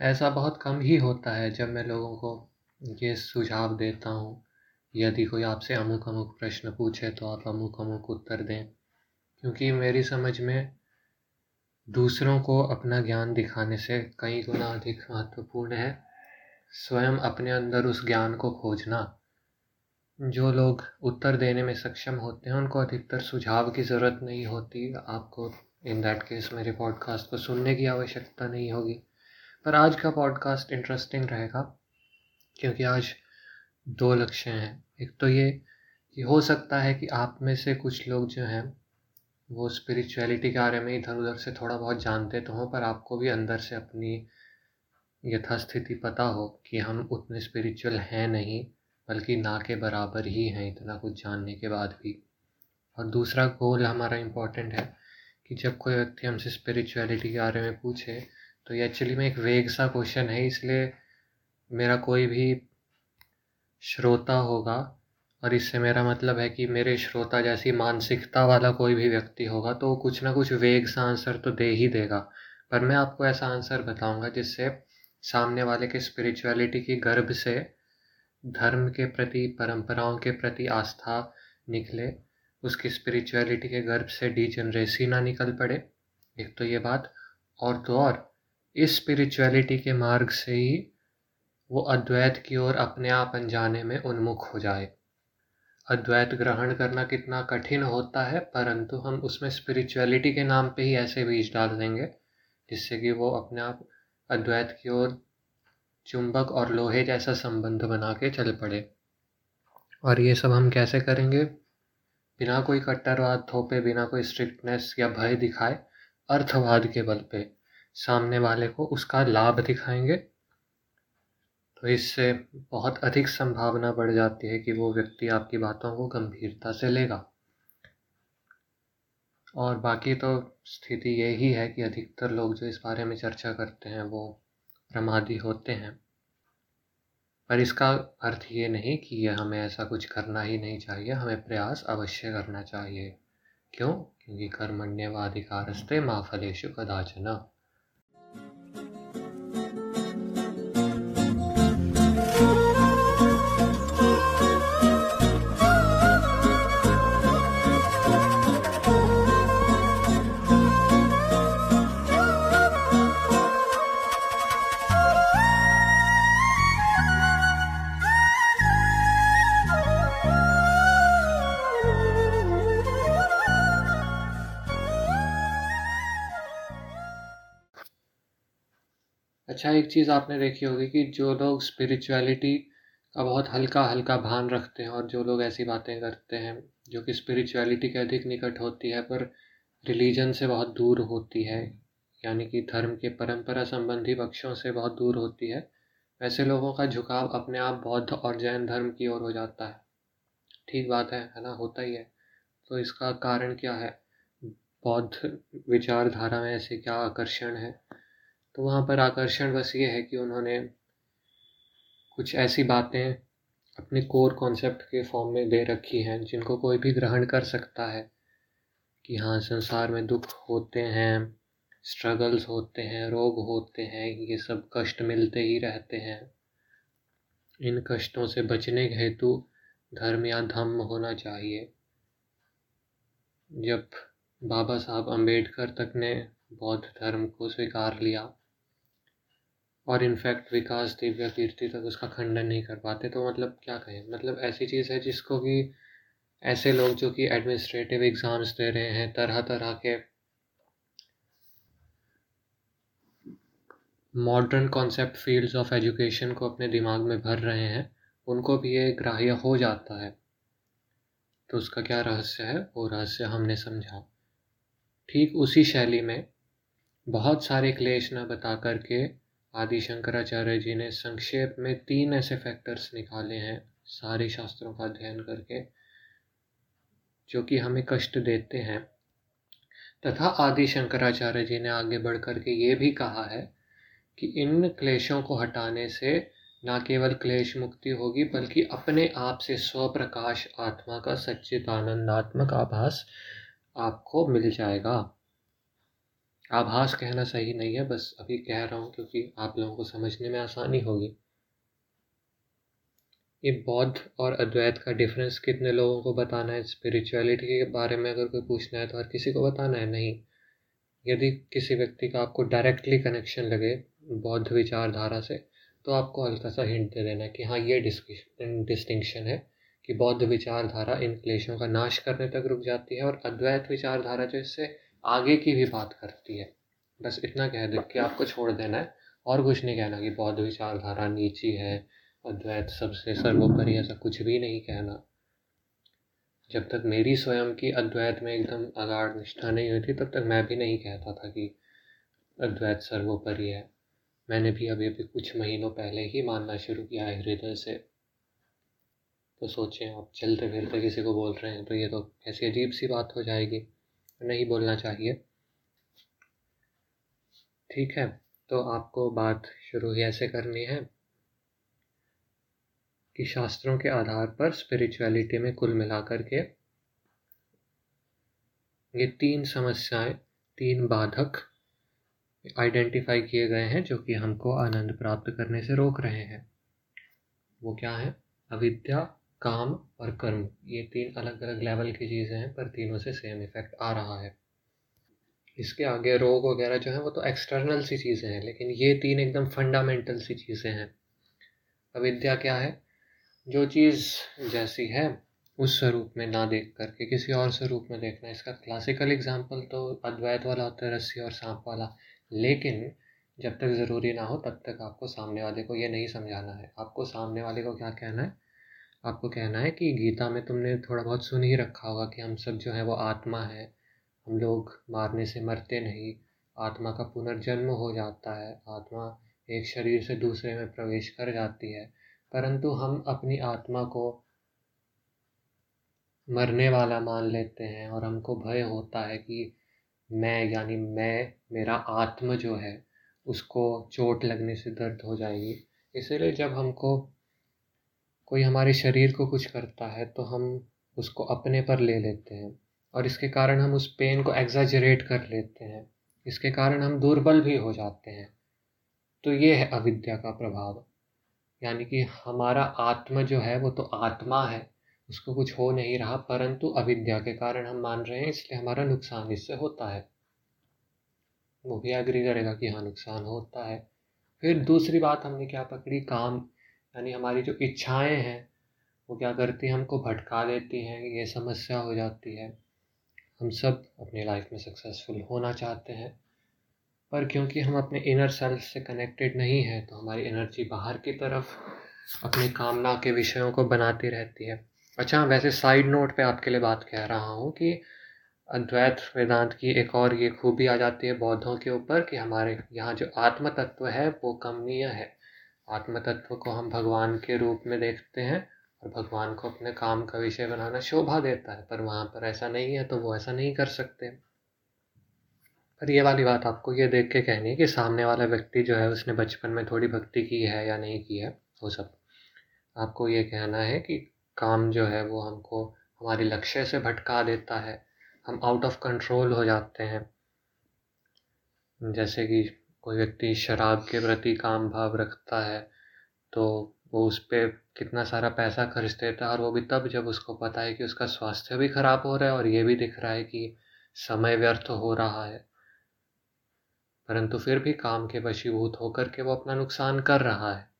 ऐसा बहुत कम ही होता है जब मैं लोगों को ये सुझाव देता हूँ। यदि कोई आपसे अमुक अमुक प्रश्न पूछे तो आप अमुक अमुक उत्तर दें, क्योंकि मेरी समझ में दूसरों को अपना ज्ञान दिखाने से कई गुना अधिक महत्वपूर्ण है स्वयं अपने अंदर उस ज्ञान को खोजना। जो लोग उत्तर देने में सक्षम होते हैं, उनको अधिकतर सुझाव की ज़रूरत नहीं होती। आपको इन दैट केस मेरे पॉडकास्ट को सुनने की आवश्यकता नहीं होगी। पर आज का पॉडकास्ट इंटरेस्टिंग रहेगा, क्योंकि आज दो लक्ष्य हैं। एक तो ये कि हो सकता है कि आप में से कुछ लोग जो हैं, वो स्पिरिचुअलिटी के बारे में इधर उधर से थोड़ा बहुत जानते तो हों, पर आपको भी अंदर से अपनी यथास्थिति पता हो कि हम उतने स्पिरिचुअल हैं नहीं, बल्कि ना के बराबर ही हैं, इतना कुछ जानने के बाद भी। और दूसरा गोल हमारा इम्पोर्टेंट है कि जब कोई व्यक्ति हमसे स्पिरिचुअलिटी के बारे में पूछे तो ये एक्चुअली में एक वेग सा क्वेश्चन है, इसलिए मेरा कोई भी श्रोता होगा और इससे मेरा मतलब है कि मेरे श्रोता जैसी मानसिकता वाला कोई भी व्यक्ति होगा तो कुछ ना कुछ वेग सा आंसर तो दे ही देगा। पर मैं आपको ऐसा आंसर बताऊँगा जिससे सामने वाले के स्पिरिचुअलिटी की गर्भ से धर्म के प्रति, परंपराओं के प्रति आस्था निकले, उसकी स्पिरिचुअलिटी के गर्भ से डीजनरेसी ना निकल पड़े। एक तो ये बात, और तो और। इस स्पिरिचुअलिटी के मार्ग से ही वो अद्वैत की ओर अपने आप अनजाने में उन्मुख हो जाए। अद्वैत ग्रहण करना कितना कठिन होता है, परंतु हम उसमें स्पिरिचुअलिटी के नाम पे ही ऐसे बीज डाल देंगे, जिससे कि वो अपने आप अद्वैत की ओर चुंबक और लोहे जैसा संबंध बना के चल पड़े। और ये सब हम कैसे करेंगे? बिना कोई कट्टरवाद, थोपे, बिना कोई स्ट्रिक्टनेस या भय दिखाए, अर्थवाद के बल पे। सामने वाले को उसका लाभ दिखाएँगे। तो इससे बहुत अधिक संभावना बढ़ जाती है कि वो व्यक्ति आपकी बातों को गंभीरता से लेगा। और बाकी तो स्थिति यही है कि अधिकतर लोग जो इस बारे में चर्चा करते हैं, वो प्रमादी होते हैं। पर इसका अर्थ ये नहीं कि ये हमें ऐसा कुछ करना ही नहीं चाहिए, हमें प्रयास अवश्य करना चाहिए। क्यों? क्योंकि कर्मण्यवाधिकारस्ते माँ फलेशु कदाचना। अच्छा एक चीज़ आपने देखी होगी कि जो लोग स्पिरिचुअलिटी का बहुत हल्का हल्का भान रखते हैं और जो लोग ऐसी बातें करते हैं, जो कि स्पिरिचुअलिटी के अधिक निकट होती है, पर रिलीजन से बहुत दूर होती है, यानी कि धर्म के परंपरा संबंधी पक्षों से बहुत दूर होती है, वैसे लोगों का झुकाव अपने आप बौद्ध और जैन धर्म की ओर हो जाता है। ठीक बात है है ना? होता ही है। तो इसका कारण क्या है? बौद्ध विचारधारा में ऐसे क्या आकर्षण है? तो वहाँ पर आकर्षण बस ये है कि उन्होंने कुछ ऐसी बातें अपने कोर कॉन्सेप्ट के फॉर्म में दे रखी हैं, जिनको कोई भी ग्रहण कर सकता है कि हाँ संसार में दुख होते हैं स्ट्रगल्स होते हैं, रोग होते हैं, ये सब कष्ट मिलते ही रहते हैं। इन कष्टों से बचने के हेतु धर्म या धम्म होना चाहिए। जब बाबा साहब अंबेडकर तक ने बौद्ध धर्म को स्वीकार लिया और इनफैक्ट विकास दिव्या कीर्ति तक उसका खंडन नहीं कर पाते तो मतलब क्या कहें? मतलब ऐसी चीज़ है जिसको कि ऐसे लोग जो कि एडमिनिस्ट्रेटिव एग्ज़ाम्स दे रहे हैं तरह तरह के modern concept fields of education को अपने दिमाग में भर रहे हैं, उनको भी ये ग्राह्य हो जाता है। तो उसका क्या रहस्य है? वो रहस्य हमने समझा। ठीक उसी शैली में बहुत सारे क्लेश न बता करके आदि शंकराचार्य जी ने संक्षेप में तीन ऐसे फैक्टर्स निकाले हैं सारे शास्त्रों का अध्ययन करके, जो कि हमें कष्ट देते हैं। तथा आदि शंकराचार्य जी ने आगे बढ़ करके ये भी कहा है कि इन क्लेशों को हटाने से न केवल क्लेश मुक्ति होगी, बल्कि अपने आप से स्वप्रकाश, आत्मा का सच्चित आनंदात्मक आभास आपको मिल जाएगा। आभास कहना सही नहीं है, बस अभी कह रहा हूँ क्योंकि आप लोगों को समझने में आसानी होगी। ये बौद्ध और अद्वैत का डिफरेंस कितने लोगों को बताना है स्पिरिचुअलिटी के बारे में अगर कोई पूछना है तो हर किसी को बताना है, नहीं। यदि किसी व्यक्ति का आपको डायरेक्टली कनेक्शन लगे बौद्ध विचारधारा से तो आपको हल्का सा हिंट दे देना कि हाँ ये डिस्टिंक्शन है कि बौद्ध विचारधारा इन क्लेशों का नाश करने तक रुक जाती है और अद्वैत विचारधारा जो इससे आगे की भी बात करती है। बस इतना कह दे कि आपको छोड़ देना है। और कुछ नहीं कहना कि बौद्ध विचारधारा नीची है, अद्वैत सबसे सर्वोपरि ऐसा कुछ भी नहीं कहना। जब तक मेरी स्वयं की अद्वैत में एकदम अगाढ़ निष्ठा नहीं हुई थी तब तक मैं भी नहीं कहता था कि अद्वैत सर्वोपरि है। मैंने भी अभी अभी कुछ महीनों पहले ही मानना शुरू किया है हृदय से। तो सोचें आप चलते फिरते किसी को बोल रहे हैं तो ये तो ऐसी अजीब सी बात हो जाएगी। नहीं बोलना चाहिए। ठीक है तो आपको बात शुरू ही ऐसे करनी है कि शास्त्रों के आधार पर स्पिरिचुअलिटी में कुल मिलाकर के ये तीन समस्याएँ, तीन बाधक आइडेंटिफाई किए गए हैं जो कि हमको आनंद प्राप्त करने से रोक रहे हैं। वो क्या है? अविद्या काम और कर्म, ये तीन अलग अलग लेवल की चीज़ें हैं, पर तीनों से सेम इफ़ेक्ट आ रहा है। इसके आगे रोग वगैरह जो है, वो तो एक्सटर्नल सी चीज़ें हैं, लेकिन ये तीन एकदम फंडामेंटल सी चीज़ें हैं। अविद्या क्या है? जो चीज़ जैसी है, उस स्वरूप में ना देख करके, किसी और स्वरूप में देखना। इसका क्लासिकल एग्ज़ाम्पल तो अद्वैत वाला होता है रस्सी और सांप वाला, लेकिन जब तक ज़रूरी ना हो, तब तक आपको सामने वाले को ये नहीं समझाना है। आपको सामने वाले को क्या कहना है? आपको कहना है कि गीता में तुमने थोड़ा बहुत सुन ही रखा होगा कि हम सब जो है वो आत्मा है। हम लोग मारने से मरते नहीं, आत्मा का पुनर्जन्म हो जाता है, आत्मा एक शरीर से दूसरे में प्रवेश कर जाती है। परंतु हम अपनी आत्मा को मरने वाला मान लेते हैं और हमको भय होता है कि मैं यानी मैं, मेरा आत्म जो है, उसको चोट लगने से दर्द हो जाएगी। इसीलिए जब हमको कोई हमारे शरीर को कुछ करता है तो हम उसको अपने पर ले लेते हैं। और इसके कारण हम उस पेन को एग्जाजरेट कर लेते हैं। इसके कारण हम दुर्बल भी हो जाते हैं। तो ये है अविद्या का प्रभाव। यानी कि हमारा आत्मा जो है, वो तो आत्मा है, उसको कुछ हो नहीं रहा, परंतु अविद्या के कारण हम मान रहे हैं, इसलिए हमारा नुकसान इससे होता है। वो भी एग्री करेगा कि हाँ नुकसान होता है। फिर दूसरी बात हमने क्या पकड़ी? काम। यानी हमारी जो इच्छाएँ हैं, वो क्या करती हैं, हमको भटका देती हैं ये समस्या हो जाती है। हम सब अपनी लाइफ में सक्सेसफुल होना चाहते हैं, पर क्योंकि हम अपने इनर सेल्फ से कनेक्टेड नहीं है तो हमारी एनर्जी बाहर की तरफ़ अपनी कामना के विषयों को बनाती रहती है। अच्छा वैसे साइड नोट पे आपके लिए बात कह रहा हूँ कि अद्वैत वेदांत की एक और ये खूबी आ जाती है बौद्धों के ऊपर कि हमारे यहाँ जो आत्म तत्व है, वो कमनीय है। आत्म तत्व को हम भगवान के रूप में देखते हैं और भगवान को अपने काम का विषय बनाना शोभा देता है, पर वहाँ पर ऐसा नहीं है तो वो ऐसा नहीं कर सकते। पर ये वाली बात आपको ये देख के कहनी है कि सामने वाला व्यक्ति जो है, उसने बचपन में थोड़ी भक्ति की है या नहीं की है, वो सब। आपको ये कहना है कि काम जो है, वो हमको हमारे लक्ष्य से भटका देता है। हम आउट ऑफ़ कंट्रोल हो जाते हैं। जैसे कि कोई व्यक्ति शराब के प्रति काम भाव रखता है तो वो उस पर कितना सारा पैसा खर्च देता है और वो भी तब जब उसको पता है कि उसका स्वास्थ्य भी खराब हो रहा है और ये भी दिख रहा है कि समय व्यर्थ हो रहा है। परंतु फिर भी काम के वशीभूत होकर के वो अपना नुकसान कर रहा है।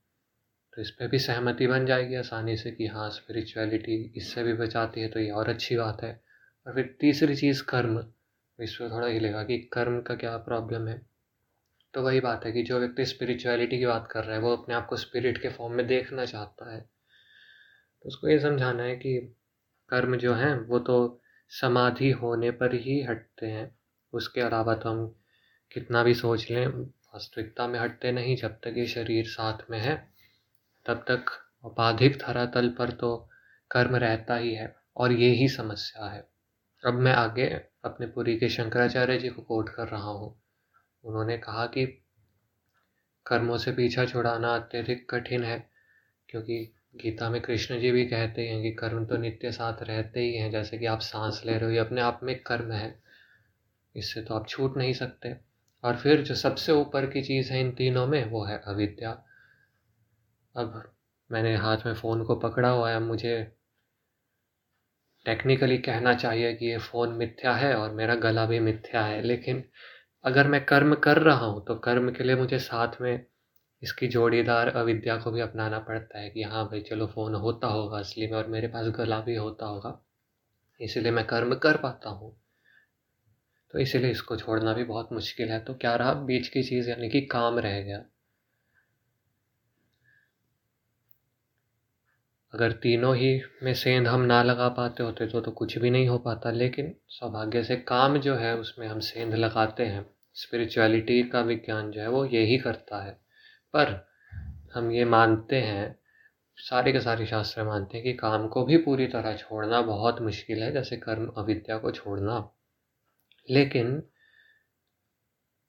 तो इस पर भी सहमति बन जाएगी आसानी से कि हाँ स्पिरिचुअलिटी इससे भी बचाती है तो ये और अच्छी बात है। और फिर तीसरी चीज़ कर्म। इस पर थोड़ा हिलेगा कि कर्म का क्या प्रॉब्लम है। तो वही बात है कि जो व्यक्ति स्पिरिचुअलिटी की बात कर रहा है, वो अपने आप को स्पिरिट के फॉर्म में देखना चाहता है। तो उसको ये समझाना है कि कर्म जो हैं, वो तो समाधि होने पर ही हटते हैं। उसके अलावा तो हम कितना भी सोच लें, वास्तविकता में हटते नहीं जब तक ये शरीर साथ में है। तब तक उपाधिक धरातल पर तो कर्म रहता ही है और ये ही समस्या है। अब मैं आगे अपने पुरी के शंकराचार्य जी को कोट कर रहा हूँ। उन्होंने कहा कि कर्मों से पीछा छुड़ाना अत्यधिक कठिन है, क्योंकि गीता में कृष्ण जी भी कहते हैं कि कर्म तो नित्य साथ रहते ही हैं, जैसे कि आप सांस ले रहे हो, ये अपने आप में कर्म है। इससे तो आप छूट नहीं सकते। और फिर जो सबसे ऊपर की चीज़ है इन तीनों में, वो है अविद्या। अब मैंने हाथ में फ़ोन को पकड़ा हुआ है मुझे टेक्निकली कहना चाहिए कि ये फ़ोन मिथ्या है और मेरा गला भी मिथ्या है, लेकिन अगर मैं कर्म कर रहा हूँ तो कर्म के लिए मुझे साथ में इसकी जोड़ीदार अविद्या को भी अपनाना पड़ता है कि हाँ भाई, चलो फ़ोन होता होगा असली में और मेरे पास गला भी होता होगा। इसलिए मैं कर्म कर पाता हूँ। तो इसीलिए इसको छोड़ना भी बहुत मुश्किल है। तो क्या रहा? बीच की चीज़ यानी कि काम रह गया। अगर तीनों ही में सेंध हम ना लगा पाते होते तो तो कुछ भी नहीं हो पाता। लेकिन सौभाग्य से काम जो है, उसमें हम सेंध लगाते हैं। स्पिरिचुअलिटी का विज्ञान जो है वो यही करता है। पर हम ये मानते हैं, सारे के सारे शास्त्र मानते हैं कि काम को भी पूरी तरह छोड़ना बहुत मुश्किल है, जैसे कर्म अविद्या को छोड़ना। लेकिन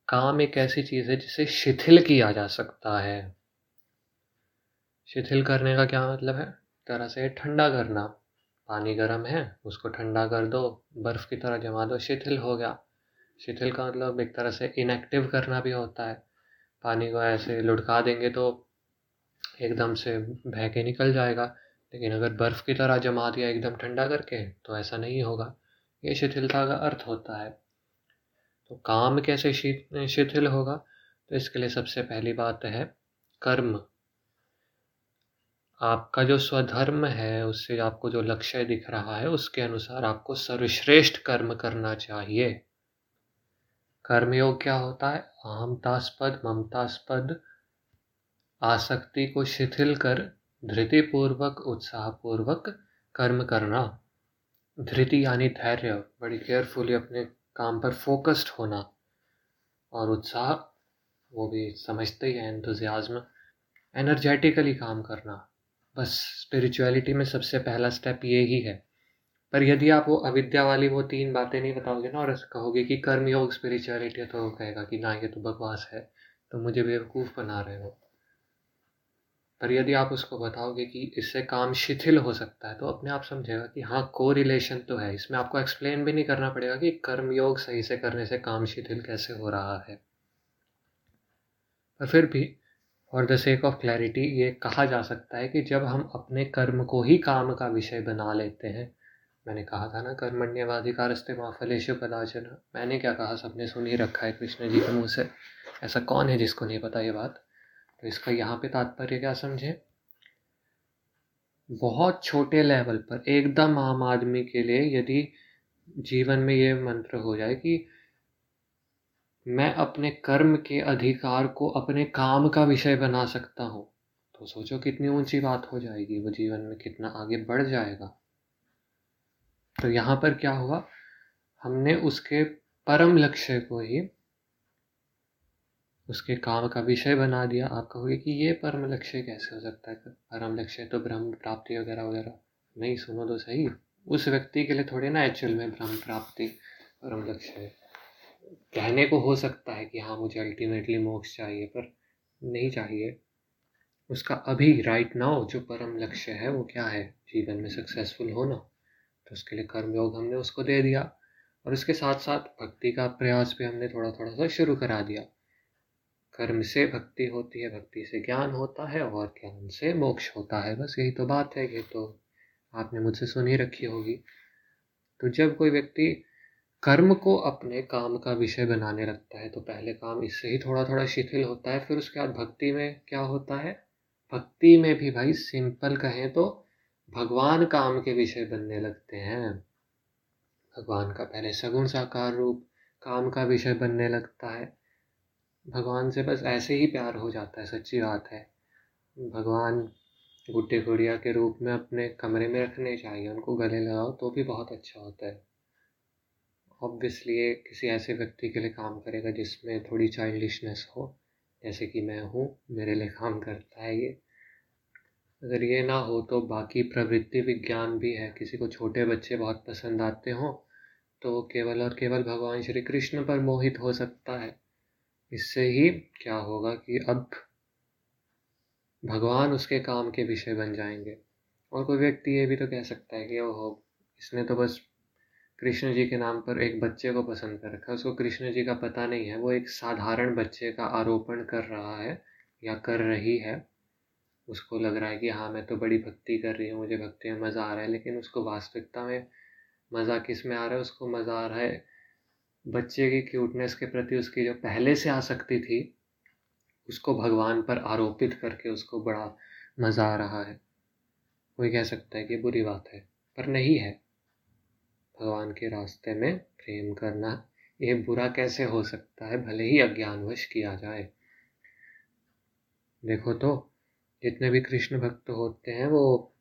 काम एक ऐसी चीज़ है जिसे शिथिल किया जा सकता है। शिथिल करने का क्या मतलब है? तरह से ठंडा करना। पानी गर्म है, उसको ठंडा कर दो, बर्फ़ की तरह जमा दो, शिथिल हो गया। शिथिल का मतलब एक तरह से इनएक्टिव करना भी होता है। पानी को ऐसे लुढ़का देंगे तो एकदम से बह के निकल जाएगा। लेकिन अगर बर्फ़ की तरह जमा दिया एकदम ठंडा करके तो ऐसा नहीं होगा। ये शिथिलता का अर्थ होता है। तो काम कैसे शिथिल होगा? तो इसके लिए सबसे पहली बात है कर्म। आपका जो स्वधर्म है, उससे आपको जो लक्ष्य दिख रहा है, उसके अनुसार आपको सर्वश्रेष्ठ कर्म करना चाहिए। कर्मयोग क्या होता है? अहमतास्पद ममतास्पद, आसक्ति को शिथिल कर, धृतिपूर्वक, उत्साहपूर्वक कर्म करना। धृति यानी धैर्य, बड़ी केयरफुली अपने काम पर फोकस्ड होना। और उत्साह, वो भी समझते ही है एंथुजियाज्म एनर्जेटिकली काम करना। बस स्पिरिचुअलिटी में सबसे पहला स्टेप ये ही है। पर यदि आप वो अविद्या वाली वो तीन बातें नहीं बताओगे ना और कहोगे कि कर्म योग स्पिरिचुअलिटी है तो वो कहेगा कि ना, ये तो बकवास है तो मुझे बेवकूफ़ बना रहे हो। पर यदि आप उसको बताओगे कि इससे काम शिथिल हो सकता है तो अपने आप समझेगा कि हाँ को रिलेशन तो है। इसमें आपको एक्सप्लेन भी नहीं करना पड़ेगा कि कर्मयोग सही से करने से काम शिथिल कैसे हो रहा है। पर फिर भी for the sake of clarity ये कहा जा सकता है कि जब हम अपने कर्म को ही काम का विषय बना लेते हैं मैंने कहा था ना कर्मण्यवाधिकारस्ते माफलेश पदाचन मैंने क्या कहा? सबने सुन ही रखा है कृष्ण जी के मुँह से। ऐसा कौन है जिसको नहीं पता ये बात? तो इसका यहाँ पे तात्पर्य क्या समझे? बहुत छोटे लेवल पर, एकदम आम आदमी के लिए यदि जीवन में ये मंत्र हो जाए कि मैं अपने कर्म के अधिकार को अपने काम का विषय बना सकता हूँ तो सोचो कितनी ऊँची बात हो जाएगी, वो जीवन में कितना आगे बढ़ जाएगा। तो यहाँ पर क्या हुआ? हमने उसके परम लक्ष्य को ही उसके काम का विषय बना दिया। आप कहोगे कि ये परम लक्ष्य कैसे हो सकता है? परम लक्ष्य तो ब्रह्म प्राप्ति वगैरह वगैरह। नहीं, सुनो तो सही। उस व्यक्ति के लिए थोड़ी ना एक्चुअल में ब्रह्म प्राप्ति परम लक्ष्य कहने को हो सकता है कि हाँ मुझे अल्टीमेटली मोक्ष चाहिए, पर नहीं चाहिए। उसका अभी राइट नाउ जो परम लक्ष्य है, वो क्या है? जीवन में सक्सेसफुल होना तो उसके लिए कर्मयोग हमने उसको दे दिया। और उसके साथ साथ भक्ति का प्रयास भी हमने थोड़ा थोड़ा सा शुरू करा दिया। कर्म से भक्ति होती है, भक्ति से ज्ञान होता है और ज्ञान से मोक्ष होता है। बस यही तो बात है कि तो आपने मुझसे सुनी रखी होगी। तो जब कोई व्यक्ति कर्म को अपने काम का विषय बनाने लगता है तो पहले काम इससे ही थोड़ा थोड़ा शिथिल होता है, फिर उसके बाद भक्ति में क्या होता है? भक्ति में भी भाई सिंपल कहें तो भगवान काम के विषय बनने लगते हैं। भगवान का पहले सगुण साकार रूप काम का विषय बनने लगता है। भगवान से बस ऐसे ही प्यार हो जाता है, सच्ची बात है। भगवान गुड्डे गुड़िया के रूप में अपने कमरे में रखने चाहिए, उनको गले लगाओ तो भी बहुत अच्छा होता है। ऑब्वियसली ये किसी ऐसे व्यक्ति के लिए काम करेगा जिसमें थोड़ी चाइल्डिशनेस हो। जैसे कि मैं हूँ, मेरे लिए काम करता है ये। अगर ये ना हो तो बाकी प्रवृत्ति विज्ञान भी है। किसी को छोटे बच्चे बहुत पसंद आते हों तो केवल और केवल भगवान श्री कृष्ण पर मोहित हो सकता है। इससे ही क्या होगा कि अब भगवान उसके काम के विषय बन जाएँगे। और कोई व्यक्ति ये भी तो कह सकता है कि ओहो, इसने तो बस कृष्ण जी के नाम पर एक बच्चे को पसंद कर रखा है। उसको कृष्ण जी का पता नहीं है। वो एक साधारण बच्चे का आरोपण कर रहा है या कर रही है। उसको लग रहा है कि हाँ मैं तो बड़ी भक्ति कर रही हूँ, मुझे भक्ति में मज़ा आ रहा है, लेकिन उसको वास्तविकता में मज़ा किसमें आ रहा है, उसको मज़ा आ रहा है बच्चे की क्यूटनेस के प्रति उसकी जो पहले से आसक्ति थी, उसको भगवान पर आरोपित करके उसको बड़ा मज़ा आ रहा है। कोई कह सकता है कि बुरी बात है, पर नहीं है। भगवान के रास्ते में प्रेम करना, ये बुरा कैसे हो सकता है, भले ही अज्ञानवश किया जाए। देखो तो जितने भी कृष्ण भक्त होते हैं, वो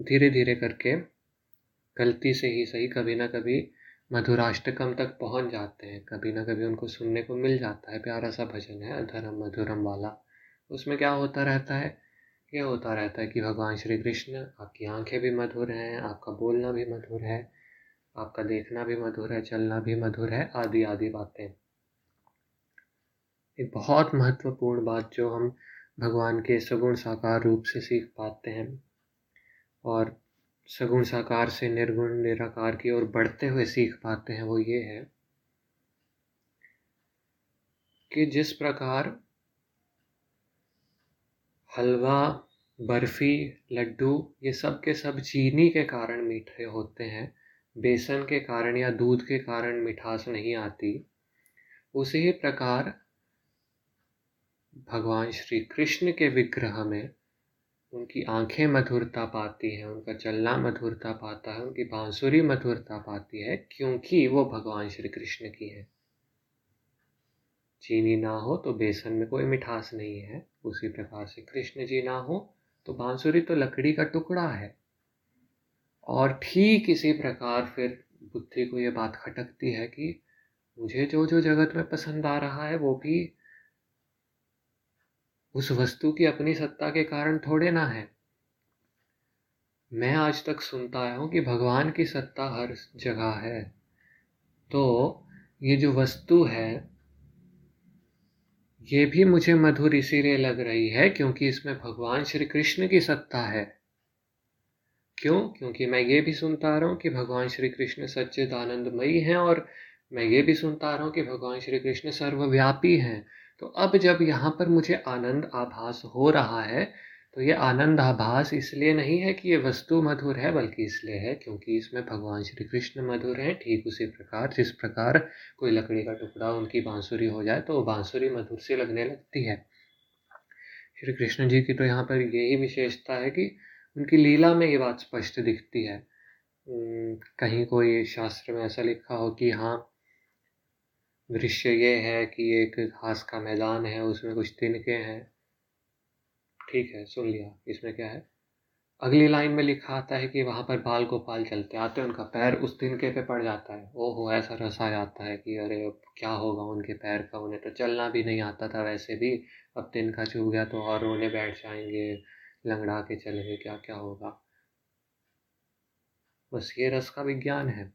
धीरे धीरे करके गलती से ही सही कभी ना कभी मधुराष्टकम तक पहुँच जाते हैं। कभी ना कभी उनको सुनने को मिल जाता है, प्यारा सा भजन है, अधरम मधुरम वाला। उसमें क्या होता रहता है? ये होता रहता है कि भगवान श्री कृष्ण, आपकी आँखें भी मधुर हैं, आपका बोलना भी मधुर है, आपका देखना भी मधुर है, चलना भी मधुर है आदि आदि बातें। एक बहुत महत्वपूर्ण बात जो हम भगवान के सगुण साकार रूप से सीख पाते हैं और सगुण साकार से निर्गुण, निराकार की ओर बढ़ते हुए सीख पाते हैं, वो ये है कि जिस प्रकार हलवा, बर्फ़ी, लड्डू, ये सब के सब चीनी के कारण मीठे होते हैं, बेसन के कारण या दूध के कारण मिठास नहीं आती, उसी प्रकार भगवान श्री कृष्ण के विग्रह में उनकी आँखें मधुरता पाती हैं, उनका चलना मधुरता पाता है, उनकी बांसुरी मधुरता पाती है, क्योंकि वो भगवान श्री कृष्ण की है। चीनी ना हो तो बेसन में कोई मिठास नहीं है, उसी प्रकार से कृष्ण जी ना हो तो बांसुरी तो लकड़ी का टुकड़ा है। और ठीक इसी प्रकार फिर बुद्धि को ये बात खटकती है कि मुझे जो जो जगत में पसंद आ रहा है, वो भी उस वस्तु की अपनी सत्ता के कारण थोड़े ना है। मैं आज तक सुनता आया हूँ कि भगवान की सत्ता हर जगह है। तो ये जो वस्तु है, ये भी मुझे मधुर इसीलिए लग रही है क्योंकि इसमें भगवान श्री कृष्ण की सत्ता है। क्यों? क्योंकि मैं ये भी सुनता आ रहा हूँ कि भगवान श्री कृष्ण सच्चिद आनंदमयी हैं और मैं ये भी सुनता आ रहा हूँ कि भगवान श्री कृष्ण सर्वव्यापी हैं। तो अब जब यहाँ पर मुझे आनंद आभास हो रहा है तो ये आनंद आभास इसलिए नहीं है कि ये वस्तु मधुर है, बल्कि इसलिए है क्योंकि इसमें भगवान श्री कृष्ण मधुर हैं, ठीक उसी प्रकार, जिस प्रकार कोई लकड़ी का टुकड़ा उनकी बांसुरी हो जाए तो वो बांसुरी मधुर से लगने लगती है। श्री कृष्ण जी की तो यहाँ पर यही विशेषता है कि उनकी लीला में ये बात स्पष्ट दिखती है। कहीं कोई शास्त्र में ऐसा लिखा हो कि हाँ दृश्य ये है कि एक घास का मैदान है, उसमें कुछ तिनके हैं। ठीक है, सुन लिया। इसमें क्या है? अगली लाइन में लिखा आता है कि वहाँ पर बाल गोपाल चलते आते हैं, उनका पैर उस तिनके पे पड़ जाता है। ओहो, ऐसा रस जाता है कि अरे, अब क्या होगा उनके पैर का? उन्हें तो चलना भी नहीं आता था वैसे भी। अब तिनका चूक गया तो और रोने बैठ जाएँगे, लंगड़ा के चलेंगे क्या क्या होगा? बस ये रस का विज्ञान है।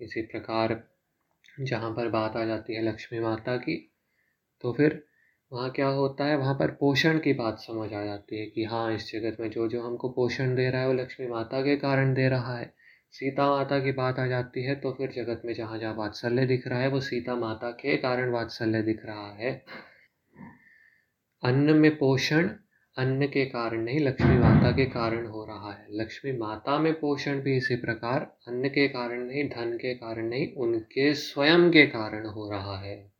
इसी प्रकार जहाँ पर बात आ जाती है लक्ष्मी माता की तो फिर वहाँ क्या होता है? वहाँ पर पोषण की बात समझ आ जाती है कि हाँ इस जगत में जो जो हमको पोषण दे रहा है, वो लक्ष्मी माता के कारण दे रहा है। सीता माता की बात आ जाती है तो फिर जगत में जहाँ जहाँ वात्सल्य दिख रहा है, वो सीता माता के कारण वात्सल्य दिख रहा है। अन्न में पोषण, अन्न के कारण नहीं, लक्ष्मी माता के कारण हो रहा है लक्ष्मी माता में पोषण भी इसी प्रकार, अन्न के कारण नहीं, धन के कारण नहीं, उनके स्वयं के कारण हो रहा है।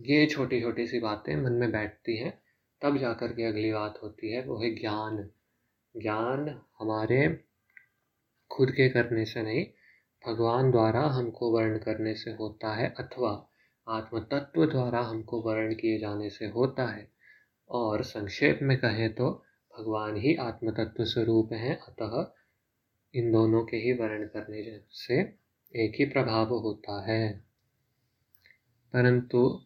ये छोटी छोटी सी बातें मन में बैठती हैं, तब जाकर के अगली बात होती है, वो है ज्ञान। ज्ञान हमारे खुद के करने से नहीं, भगवान द्वारा हमको वर्ण करने से होता है अथवा आत्म तत्व द्वारा हमको वर्ण किए जाने से होता है। और संक्षेप में कहें तो भगवान ही आत्मतत्व स्वरूप हैं, अतः इन दोनों के ही वर्ण करने से एक ही प्रभाव होता है। परंतु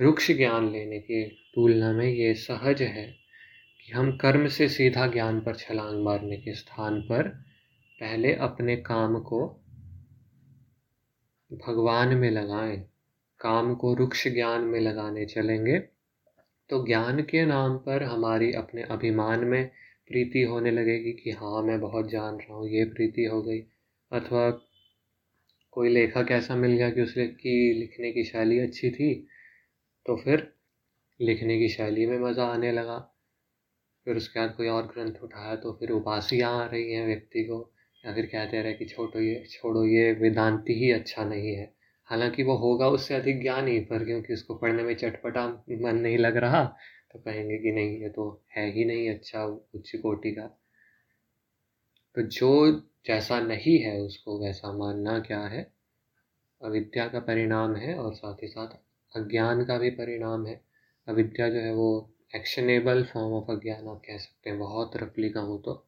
रुक्ष ज्ञान लेने की तुलना में ये सहज है कि हम कर्म से सीधा ज्ञान पर छलांग मारने के स्थान पर पहले अपने काम को भगवान में लगाएँ, काम को रुक्ष ज्ञान में लगाने चलेंगे तो ज्ञान के नाम पर हमारी अपने अभिमान में प्रीति होने लगेगी कि हाँ मैं बहुत जान रहा हूँ, ये प्रीति हो गई। अथवा कोई लेखक ऐसा मिल गया कि उसकी लिखने की शैली अच्छी थी तो फिर लिखने की शैली में मज़ा आने लगा। फिर उसके बाद कोई और ग्रंथ उठाया तो फिर उपासियाँ आ रही हैं व्यक्ति को, या फिर कहते रहे कि छोटो ये, छोड़ो ये, वेदांति ही अच्छा नहीं है। हालाँकि वो होगा उससे अधिक ज्ञान ही पर, क्योंकि उसको पढ़ने में चटपटा मन नहीं लग रहा तो कहेंगे कि नहीं, ये तो है ही नहीं अच्छा उच्च कोटि का। तो जो जैसा नहीं है उसको वैसा मानना क्या है? अविद्या का परिणाम है और साथ ही साथ अज्ञान का भी परिणाम है। अविद्या जो है वो एक्शनेबल फॉर्म ऑफ़ अज्ञान आप कह सकते हैं, बहुत रफली कहूँ तो।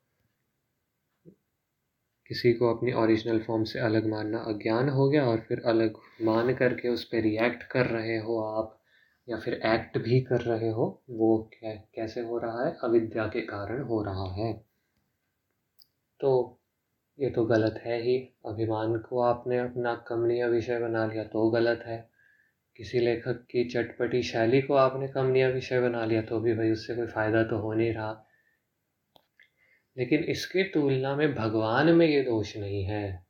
किसी को अपनी ओरिजिनल फॉर्म से अलग मानना अज्ञान हो गया और फिर अलग मान करके उस पर रिएक्ट कर रहे हो आप या फिर एक्ट भी कर रहे हो, वो क्या कैसे हो रहा है? अविद्या के कारण हो रहा है। तो ये तो गलत है ही। अभिमान को आपने अपना कमनीय विषय बना लिया तो गलत है। किसी लेखक की चटपटी शैली को आपने कमनीय विषय बना लिया तो भी भाई उससे कोई फ़ायदा तो हो नहीं रहा। लेकिन इसकी तुलना में भगवान में ये दोष नहीं है।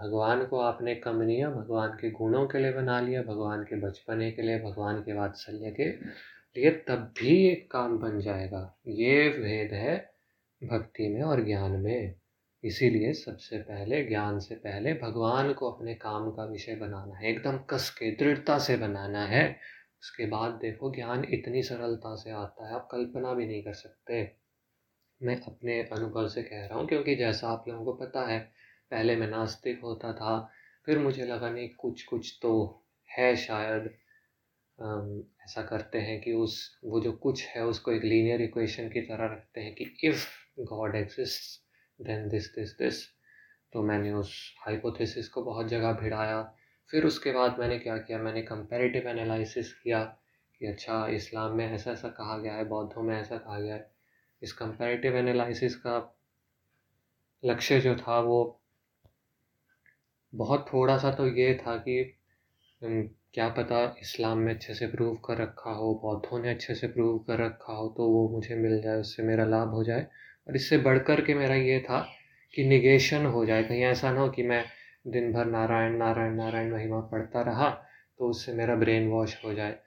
भगवान को आपने कम लिया, भगवान के गुणों के लिए बना लिया, भगवान के बचपने के लिए, भगवान के वात्सल्य के लिए, तब भी एक काम बन जाएगा। ये भेद है भक्ति में और ज्ञान में। इसीलिए सबसे पहले, ज्ञान से पहले भगवान को अपने काम का विषय बनाना है। एकदम कस के, दृढ़ता से बनाना है। उसके बाद देखो, ज्ञान इतनी सरलता से आता है, आप कल्पना भी नहीं कर सकते। मैं अपने अनुभव से कह रहा हूँ, क्योंकि जैसा आप लोगों को पता है, पहले मैं नास्तिक होता था, फिर मुझे लगा नहीं कुछ कुछ तो है शायद। ऐसा करते हैं कि उस, वो जो कुछ है, उसको एक लीनियर इक्वेशन की तरह रखते हैं कि if God exist then this this this तो मैंने उस हाइपोथेसिस को बहुत जगह भिड़ाया। फिर उसके बाद मैंने क्या किया, मैंने कंपेरेटिव एनालिसिस किया कि अच्छा इस्लाम में ऐसा ऐसा कहा गया है, बौद्धों में ऐसा कहा गया है। इस कंपैरेटिव एनालिसिस का लक्ष्य जो था वो बहुत थोड़ा सा तो ये था कि क्या पता इस्लाम में अच्छे से प्रूव कर रखा हो, बौद्धों ने अच्छे से प्रूव कर रखा हो तो वो मुझे मिल जाए, उससे मेरा लाभ हो जाए। और इससे बढ़ कर के मेरा ये था कि निगेशन हो जाए। कहीं ऐसा ना हो कि मैं दिन भर नारायण नारायण नारायण महिमा पढ़ता रहा तो उससे मेरा ब्रेन वॉश हो जाए।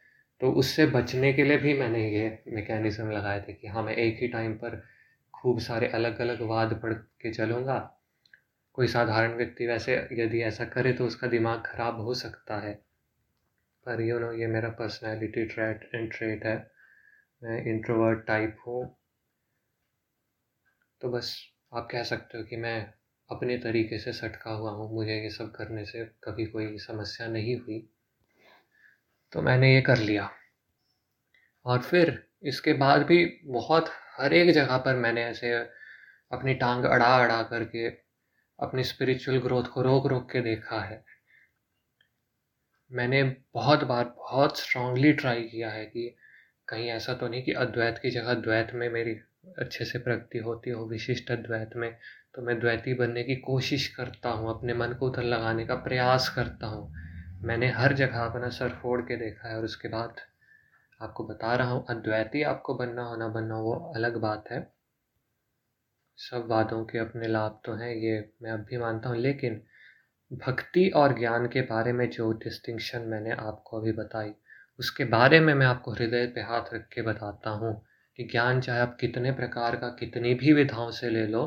तो उससे बचने के लिए भी मैंने ये मैकेनिज़्म लगाए थे कि हाँ मैं एक ही टाइम पर खूब सारे अलग अलग वाद पढ़ के चलूँगा। कोई साधारण व्यक्ति वैसे यदि ऐसा करे तो उसका दिमाग ख़राब हो सकता है। पर यू नो ये मेरा पर्सनैलिटी ट्रेट एंड ट्रेट है। मैं इंट्रोवर्ट टाइप हूँ। तो बस आप कह सकते हो कि मैं अपने तरीके से सटका हुआ हूँ। मुझे ये सब करने से कभी कोई समस्या नहीं हुई। तो मैंने ये कर लिया। और फिर इसके बाद भी बहुत हर एक जगह पर मैंने ऐसे अपनी टांग अड़ा अड़ा करके अपनी स्पिरिचुअल ग्रोथ को रोक रोक के देखा है। मैंने बहुत बार बहुत स्ट्रांगली ट्राई किया है कि कहीं ऐसा तो नहीं कि अद्वैत की जगह द्वैत में मेरी अच्छे से प्रगति होती हो, विशिष्ट अद्वैत में तो मैं द्वैती बनने की कोशिश करता हूँ, अपने मन को उधर लगाने का प्रयास करता हूँ। मैंने हर जगह अपना सर फोड़ के देखा है और उसके बाद आपको बता रहा हूँ, अद्वैती आपको बनना होना बनना वो अलग बात है। सब वादों के अपने लाभ तो हैं, ये मैं अब भी मानता हूँ, लेकिन भक्ति और ज्ञान के बारे में जो डिस्टिंक्शन मैंने आपको अभी बताई, उसके बारे में मैं आपको हृदय पे हाथ रख के बताता हूँ कि ज्ञान चाहे आप कितने प्रकार का कितनी भी विधाओं से ले लो,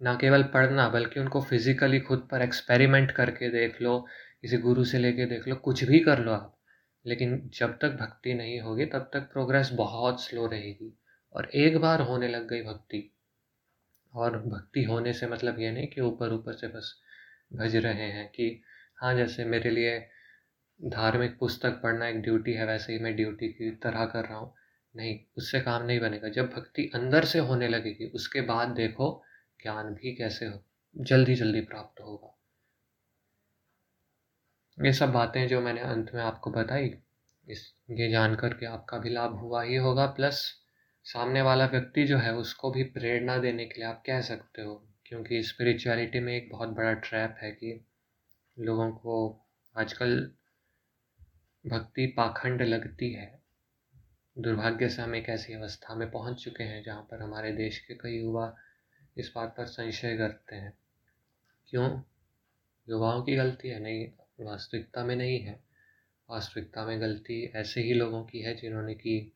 ना केवल पढ़ना बल्कि उनको फिज़िकली खुद पर एक्सपेरिमेंट करके देख लो किसी गुरु से लेके देख लो, कुछ भी कर लो आप। लेकिन जब तक भक्ति नहीं होगी, तब तक प्रोग्रेस बहुत स्लो रहेगी और एक बार होने लग गई भक्ति। और भक्ति होने से मतलब ये नहीं कि ऊपर ऊपर से बस भज रहे हैं कि हाँ जैसे मेरे लिए धार्मिक पुस्तक पढ़ना एक ड्यूटी है, वैसे ही मैं ड्यूटी की तरह कर रहा हूँ। नहीं, उससे काम नहीं बनेगा। जब भक्ति अंदर से होने लगेगी, उसके बाद देखो ज्ञान भी कैसे हो, जल्दी जल्दी प्राप्त होगा। ये सब बातें जो मैंने अंत में आपको बताई, इस, ये जानकर के आपका भी लाभ हुआ ही होगा, प्लस सामने वाला व्यक्ति जो है उसको भी प्रेरणा देने के लिए आप कह सकते हो, क्योंकि स्पिरिचुअलिटी में एक बहुत बड़ा ट्रैप है कि लोगों को आजकल भक्ति पाखंड लगती है। दुर्भाग्य से हम एक ऐसी अवस्था में पहुँच चुके हैं जहाँ पर हमारे देश के कई युवा इस बात पर संशय करते हैं। क्यों? युवाओं की गलती है, नहीं वास्तविकता में नहीं है। वास्तविकता में गलती ऐसे ही लोगों की है जिन्होंने की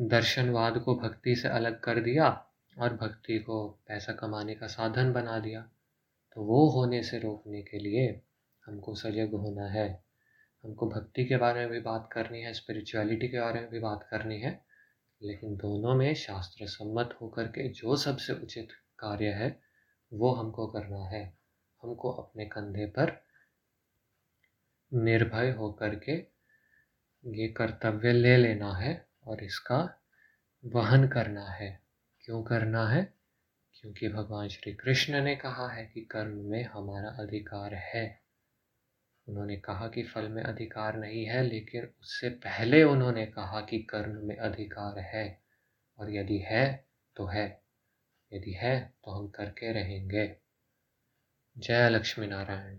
दर्शनवाद को भक्ति से अलग कर दिया और भक्ति को पैसा कमाने का साधन बना दिया। तो वो होने से रोकने के लिए हमको सजग होना है। हमको भक्ति के बारे में भी बात करनी है स्पिरिचुअलिटी के बारे में भी बात करनी है। लेकिन दोनों में शास्त्र सम्मत होकर के जो सबसे उचित कार्य है, वो हमको करना है। हमको अपने कंधे पर निर्भय होकर के ये कर्तव्य ले लेना है और इसका वहन करना है। क्यों करना है? क्योंकि भगवान श्री कृष्ण ने कहा है कि कर्म में हमारा अधिकार है। उन्होंने कहा कि फल में अधिकार नहीं है, लेकिन उससे पहले उन्होंने कहा कि कर्म में अधिकार है। और यदि है तो है। यदि है तो हम करके रहेंगे। जय लक्ष्मी नारायण